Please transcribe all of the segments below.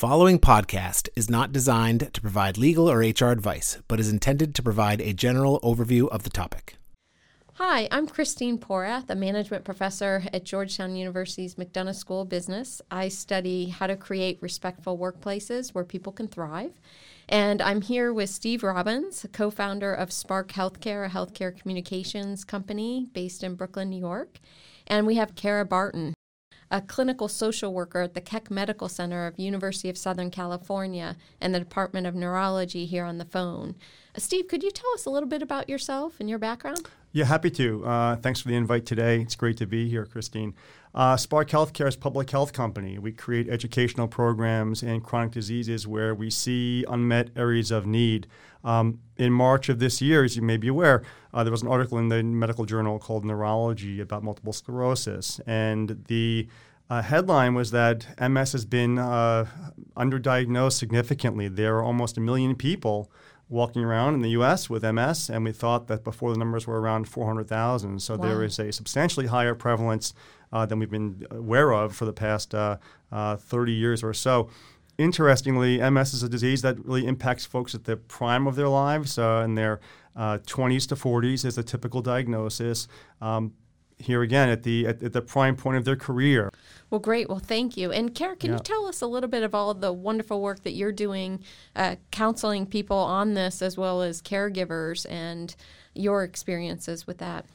following podcast is not designed to provide legal or HR advice, but is intended to provide a general overview of the topic. Hi, I'm Christine Porath, a management professor at Georgetown University's McDonough School of Business. I study how to create respectful workplaces where people can thrive. And I'm here with Steve Robbins, co founder of Spark Healthcare, a healthcare communications company based in Brooklyn, New York. And we have Kara Barton, a clinical social worker at the Keck Medical Center of University of Southern California and the Department of Neurology here on the phone. Uh, Steve, could you tell us a little bit about yourself and your background? Yeah, happy to. Uh, thanks for the invite today. It's great to be here, Christine. Uh, Spark Healthcare is a public health company. We create educational programs in chronic diseases where we see unmet areas of need. Um, in March of this year, as you may be aware, uh, there was an article in the medical journal called Neurology about multiple sclerosis. And the uh, headline was that MS has been uh, underdiagnosed significantly. There are almost a million people walking around in the U.S. with MS, and we thought that before the numbers were around 400,000. So wow. there is a substantially higher prevalence uh, than we've been aware of for the past uh, uh, 30 years or so. Interestingly, MS is a disease that really impacts folks at the prime of their lives, uh, in their 20s to 40s is a typical diagnosis. Um, here again at the at, at, the prime point of their career. Well, great. Well, thank you. And Kara, can yeah. you tell us a little bit of all the wonderful work that you're doing, uh, counseling people on this as well as caregivers, and your experiences with that?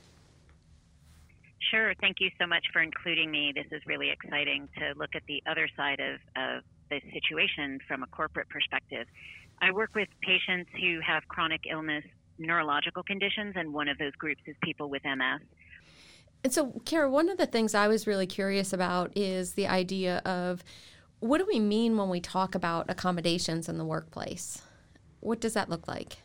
Sure. Thank you so much for including me. This is really exciting to look at the other side of, of the situation from a corporate perspective. I work with patients who have chronic illness, neurological conditions, and one of those groups is people with MS. And so, Kara, one of the things I was really curious about is the idea of what do we mean when we talk about accommodations in the workplace? What does that look like?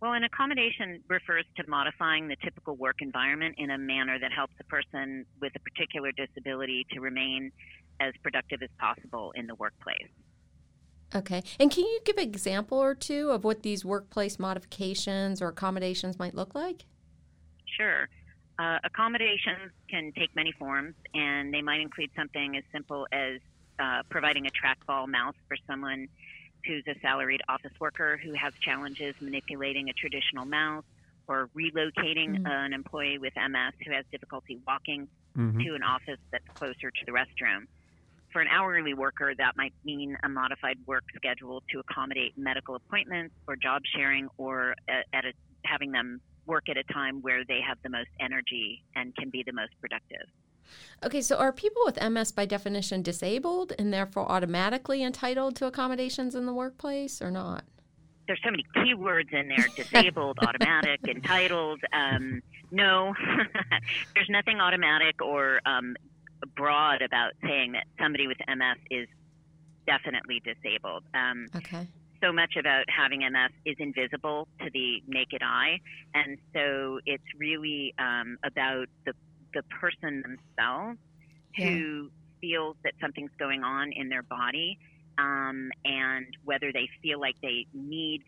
Well, an accommodation refers to modifying the typical work environment in a manner that helps a person with a particular disability to remain as productive as possible in the workplace. Okay. And can you give an example or two of what these workplace modifications or accommodations might look like? Sure. Uh, accommodations can take many forms, and they might include something as simple as uh, providing a trackball mouse for someone who's a salaried office worker who has challenges manipulating a traditional mouse, or relocating mm-hmm. an employee with MS who has difficulty walking mm-hmm. to an office that's closer to the restroom. For an hourly worker, that might mean a modified work schedule to accommodate medical appointments or job sharing, or at, at a, having them work at a time where they have the most energy and can be the most productive. Okay, so are people with MS by definition disabled and therefore automatically entitled to accommodations in the workplace or not? There's so many keywords in there disabled, automatic, entitled. Um, no, there's nothing automatic or um, broad about saying that somebody with MS is definitely disabled. Um, okay so much about having MS is invisible to the naked eye, and so it's really um, about the the person themselves yeah. who feels that something's going on in their body, um, and whether they feel like they need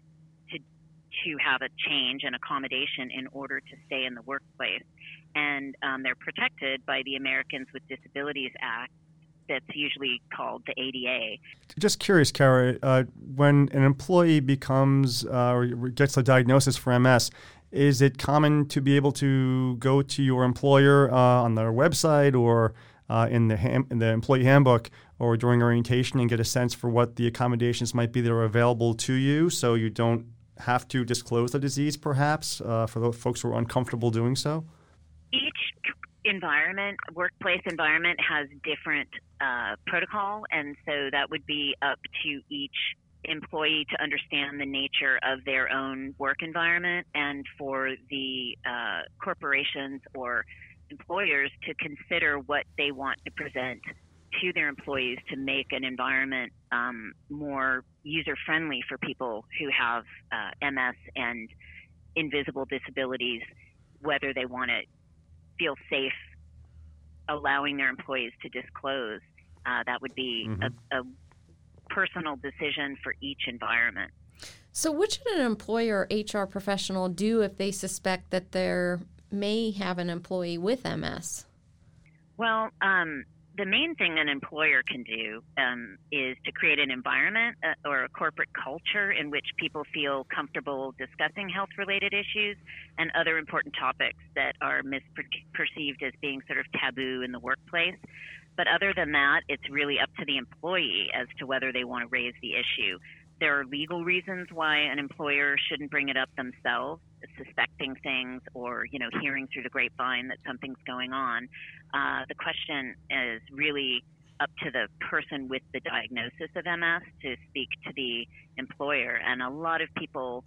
to to have a change and accommodation in order to stay in the workplace, and um, they're protected by the Americans with Disabilities Act that's usually called the ADA. Just curious, Kara, uh, when an employee becomes uh, or gets a diagnosis for MS, is it common to be able to go to your employer uh, on their website or uh, in the ham- in the employee handbook or during orientation and get a sense for what the accommodations might be that are available to you, so you don't have to disclose the disease, perhaps, uh, for those folks who are uncomfortable doing so? Each environment, workplace environment has different uh, protocol, and so that would be up to each employee to understand the nature of their own work environment, and for the uh, corporations or employers to consider what they want to present to their employees to make an environment um, more user friendly for people who have uh, MS and invisible disabilities, whether they want to feel safe allowing their employees to disclose. Uh, that would be mm-hmm. a, a personal decision for each environment. So, what should an employer or HR professional do if they suspect that they may have an employee with MS? Well, um, the main thing an employer can do um, is to create an environment uh, or a corporate culture in which people feel comfortable discussing health related issues and other important topics that are misperceived as being sort of taboo in the workplace. But other than that, it's really up to the employee as to whether they want to raise the issue. There are legal reasons why an employer shouldn't bring it up themselves, suspecting things or you know hearing through the grapevine that something's going on. Uh, the question is really up to the person with the diagnosis of MS to speak to the employer, and a lot of people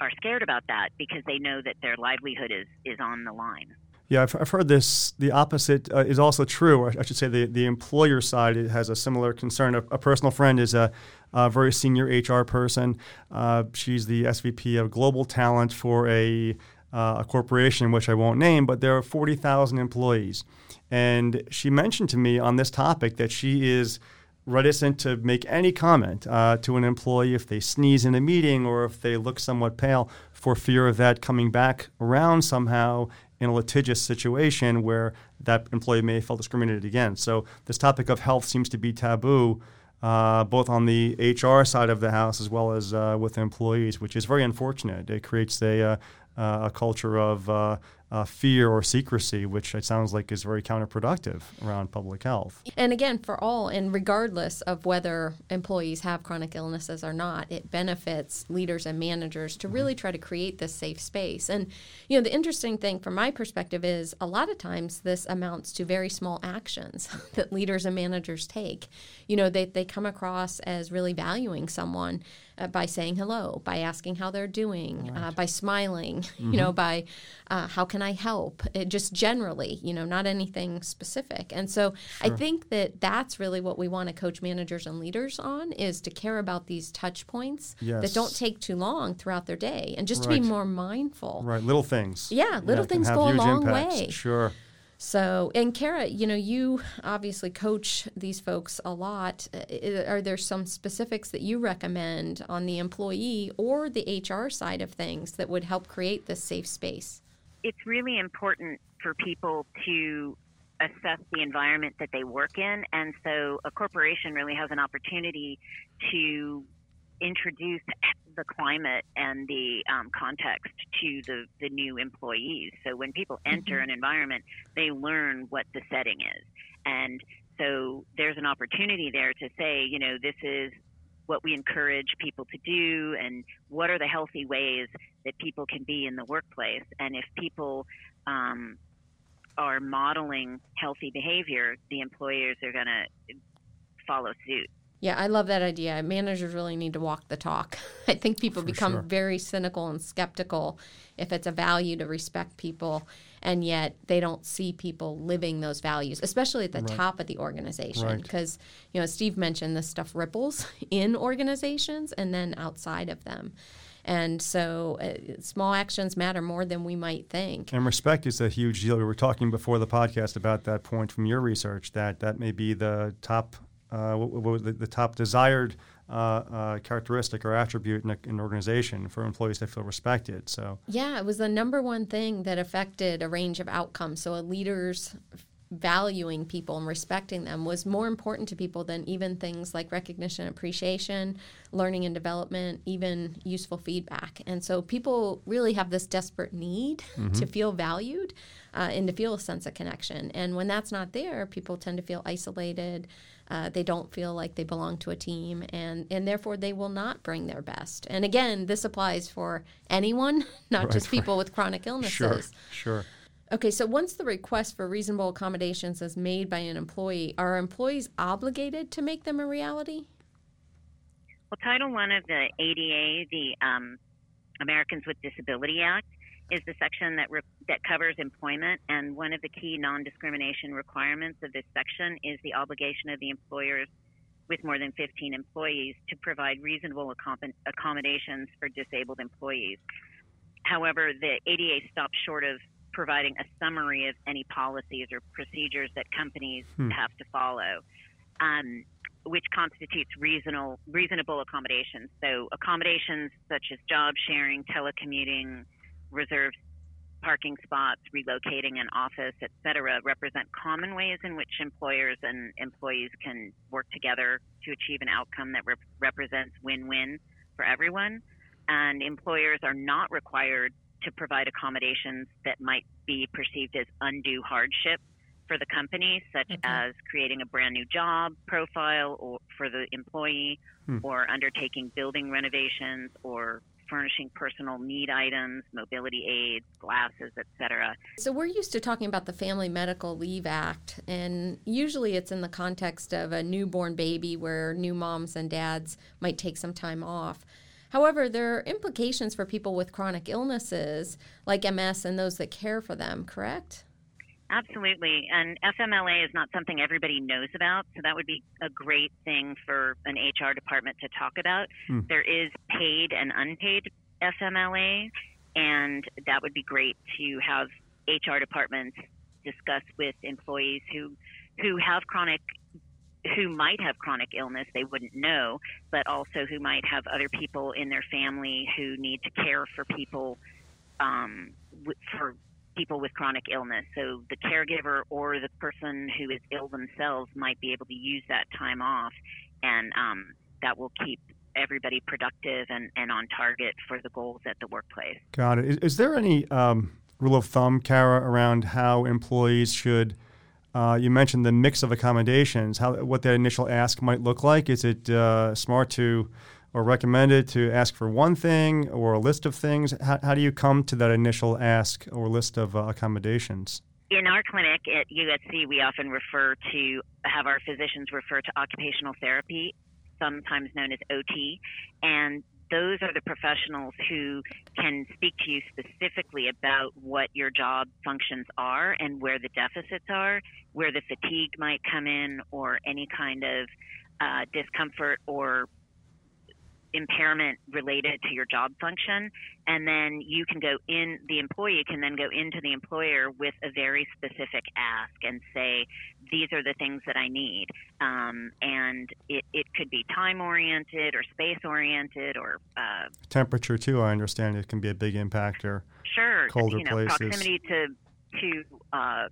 are scared about that because they know that their livelihood is is on the line. Yeah, I've, I've heard this. The opposite uh, is also true. Or I should say the, the employer side has a similar concern. A, a personal friend is a, a, very senior HR person. Uh, she's the SVP of global talent for a, uh, a corporation, which I won't name, but there are 40,000 employees. And she mentioned to me on this topic that she is reticent to make any comment uh, to an employee if they sneeze in a meeting or if they look somewhat pale for fear of that coming back around somehow in a litigious situation where that employee may feel discriminated against. So this topic of health seems to be taboo, uh, both on the HR side of the house as well as uh, with employees, which is very unfortunate. It creates a, uh, a culture of uh, uh, fear or secrecy, which it sounds like is very counterproductive around public health. And again, for all and regardless of whether employees have chronic illnesses or not, it benefits leaders and managers to really mm-hmm. try to create this safe space. And you know, the interesting thing from my perspective is a lot of times this amounts to very small actions that leaders and managers take. You know, they, they come across as really valuing someone uh, by saying hello, by asking how they're doing, uh, right. uh, by smiling, mm-hmm. you know, by uh, how can I help, it just generally, you know, not anything specific. And so sure. I think that that's really what we want to coach managers and leaders on is to care about these touch points yes. that don't take too long throughout their day and just right. to be more mindful. Right, little things. Yeah, little yeah, things go a long impacts. way. Sure. So, and Kara, you know, you obviously coach these folks a lot. Are there some specifics that you recommend on the employee or the HR side of things that would help create this safe space? It's really important for people to assess the environment that they work in. And so a corporation really has an opportunity to introduce the climate and the um, context to the, the new employees. So when people enter mm-hmm. an environment, they learn what the setting is. And so there's an opportunity there to say, you know, this is what we encourage people to do and what are the healthy ways that people can be in the workplace. And if people um, are modeling healthy behavior, the employers are going to follow suit. Yeah, I love that idea. Managers really need to walk the talk. I think people For become sure. very cynical and skeptical if it's a value to respect people and yet they don't see people living those values, especially at the right. top of the organization. Because, right. you know, Steve mentioned this stuff ripples in organizations and then outside of them. And so uh, small actions matter more than we might think. And respect is a huge deal. We were talking before the podcast about that point from your research that that may be the top what, what the, the, top desired uh, uh, characteristic or attribute in, a, in, an organization for employees to feel respected. So yeah, it was the number one thing that affected a range of outcomes. So a leader's valuing people and respecting them was more important to people than even things like recognition, appreciation, learning and development, even useful feedback. And so people really have this desperate need mm-hmm. to feel valued uh, and to feel a sense of connection. And when that's not there, people tend to feel isolated. Uh, they don't feel like they belong to a team, and, and therefore they will not bring their best. And again, this applies for anyone, not right, just people right. with chronic illnesses. Sure, sure. Okay, so once the request for reasonable accommodations is made by an employee, are employees obligated to make them a reality? Well, Title One of the ADA, the um, Americans with Disability Act, is the section that re- that covers employment, and one of the key non-discrimination requirements of this section is the obligation of the employers with more than 15 employees to provide reasonable accom- accommodations for disabled employees. However, the ADA stops short of providing a summary of any policies or procedures that companies hmm. have to follow, um, which constitutes reasonable reasonable accommodations. So accommodations such as job sharing, telecommuting, reserved parking spots, relocating an office, et cetera, represent common ways in which employers and employees can work together to achieve an outcome that rep- represents win win for everyone. And employers are not required to provide accommodations that might be perceived as undue hardship for the company, such okay. as creating a brand new job profile or for the employee, hmm. or undertaking building renovations, or furnishing personal need items, mobility aids, glasses, etc. So we're used to talking about the Family Medical Leave Act, and usually it's in the context of a newborn baby where new moms and dads might take some time off. However, there are implications for people with chronic illnesses like MS and those that care for them, correct? Absolutely. And FMLA is not something everybody knows about. So that would be a great thing for an HR department to talk about. Hmm. There is paid and unpaid FMLA. And that would be great to have HR departments discuss with employees who, who have chronic who might have chronic illness they wouldn't know, but also who might have other people in their family who need to care for people um, for people with chronic illness. So the caregiver or the person who is ill themselves might be able to use that time off, and um, that will keep everybody productive and, and on target for the goals at the workplace. Got it. Is, is there any um, rule of thumb, Kara, around how employees should? Uh, you mentioned the mix of accommodations. How what that initial ask might look like? Is it uh, smart to or recommended to ask for one thing or a list of things? How, how do you come to that initial ask or list of uh, accommodations? In our clinic at USC, we often refer to have our physicians refer to occupational therapy, sometimes known as OT, and those are the professionals who can speak to you specifically about what your job functions are and where the deficits are, where the fatigue might come in, or any kind of uh, discomfort or impairment related to your job function and then you can go in the employee can then go into the employer with a very specific ask and say these are the things that i need. Um, and it, it could be time oriented or space oriented or uh, temperature too i understand it can be a big impactor. Sure colder you know, places. proximity to to uh,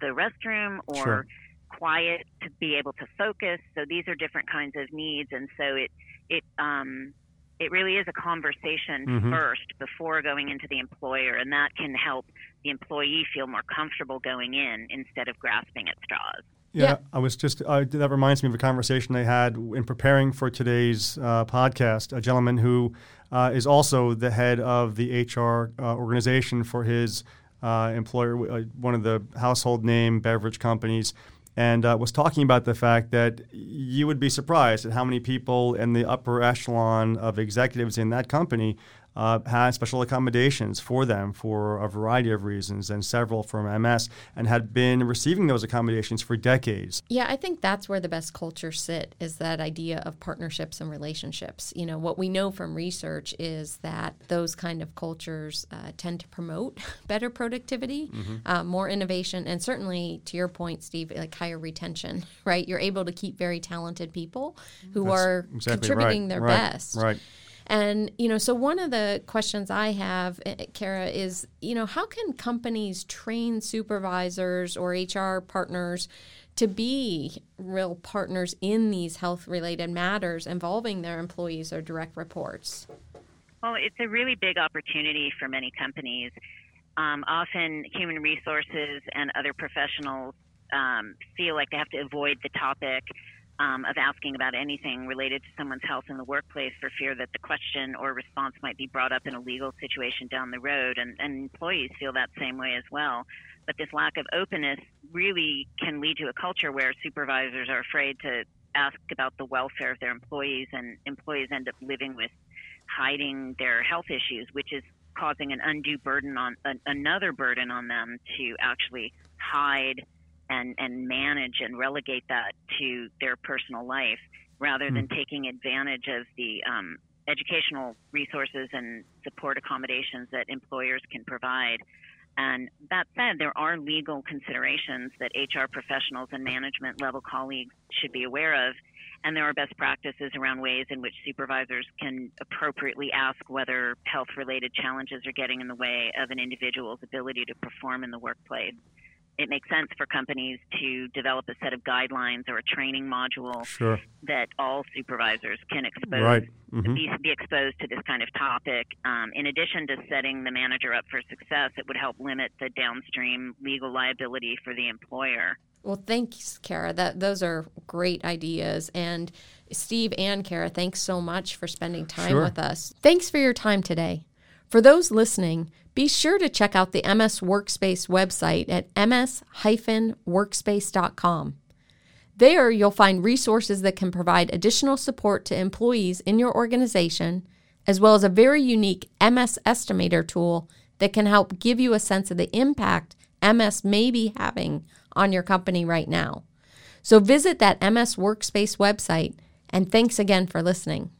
the restroom or sure. quiet to be able to focus. So these are different kinds of needs and so it it um, it really is a conversation mm-hmm. first before going into the employer, and that can help the employee feel more comfortable going in instead of grasping at straws. Yeah, yeah. I was just, uh, that reminds me of a conversation I had in preparing for today's uh, podcast. A gentleman who uh, is also the head of the HR uh, organization for his uh, employer, uh, one of the household name beverage companies and uh, was talking about the fact that you would be surprised at how many people in the upper echelon of executives in that company uh, had special accommodations for them for a variety of reasons, and several from MS, and had been receiving those accommodations for decades. Yeah, I think that's where the best cultures sit is that idea of partnerships and relationships. You know, what we know from research is that those kind of cultures uh, tend to promote better productivity, mm-hmm. uh, more innovation, and certainly, to your point, Steve, like higher retention, right? You're able to keep very talented people who that's are exactly contributing right. their right. best. Right. And, you know, so one of the questions I have, eh, Kara, is, you know, how can companies train supervisors or HR partners to be real partners in these health related matters involving their employees or direct reports? Well, it's a really big opportunity for many companies. Um, often, human resources and other professionals um, feel like they have to avoid the topic um, of asking about anything related to someone's health in the workplace for fear that the question or response might be brought up in a legal situation down the road. And, and employees feel that same way as well. But this lack of openness really can lead to a culture where supervisors are afraid to ask about the welfare of their employees, and employees end up living with hiding their health issues, which is causing an undue burden on uh, another burden on them to actually hide and, and manage and relegate that to their personal life rather than hmm. taking advantage of the um, educational resources and support accommodations that employers can provide. And that said, there are legal considerations that HR professionals and management level colleagues should be aware of. and there are best practices around ways in which supervisors can appropriately ask whether health related challenges are getting in the way of an individual's ability to perform in the workplace it makes sense for companies to develop a set of guidelines or a training module sure. that all supervisors can expose right. mm-hmm. be, be, exposed to this kind of topic. Um, in addition to setting the manager up for success, it would help limit the downstream legal liability for the employer. Well, thanks, Kara. That those are great ideas. And Steve and Kara, thanks so much for spending time sure. with us. Thanks for your time today. For those listening, be sure to check out the MS Workspace website at ms-workspace.com. There, you'll find resources that can provide additional support to employees in your organization, as well as a very unique MS Estimator tool that can help give you a sense of the impact MS may be having on your company right now. So visit that MS Workspace website, and thanks again for listening.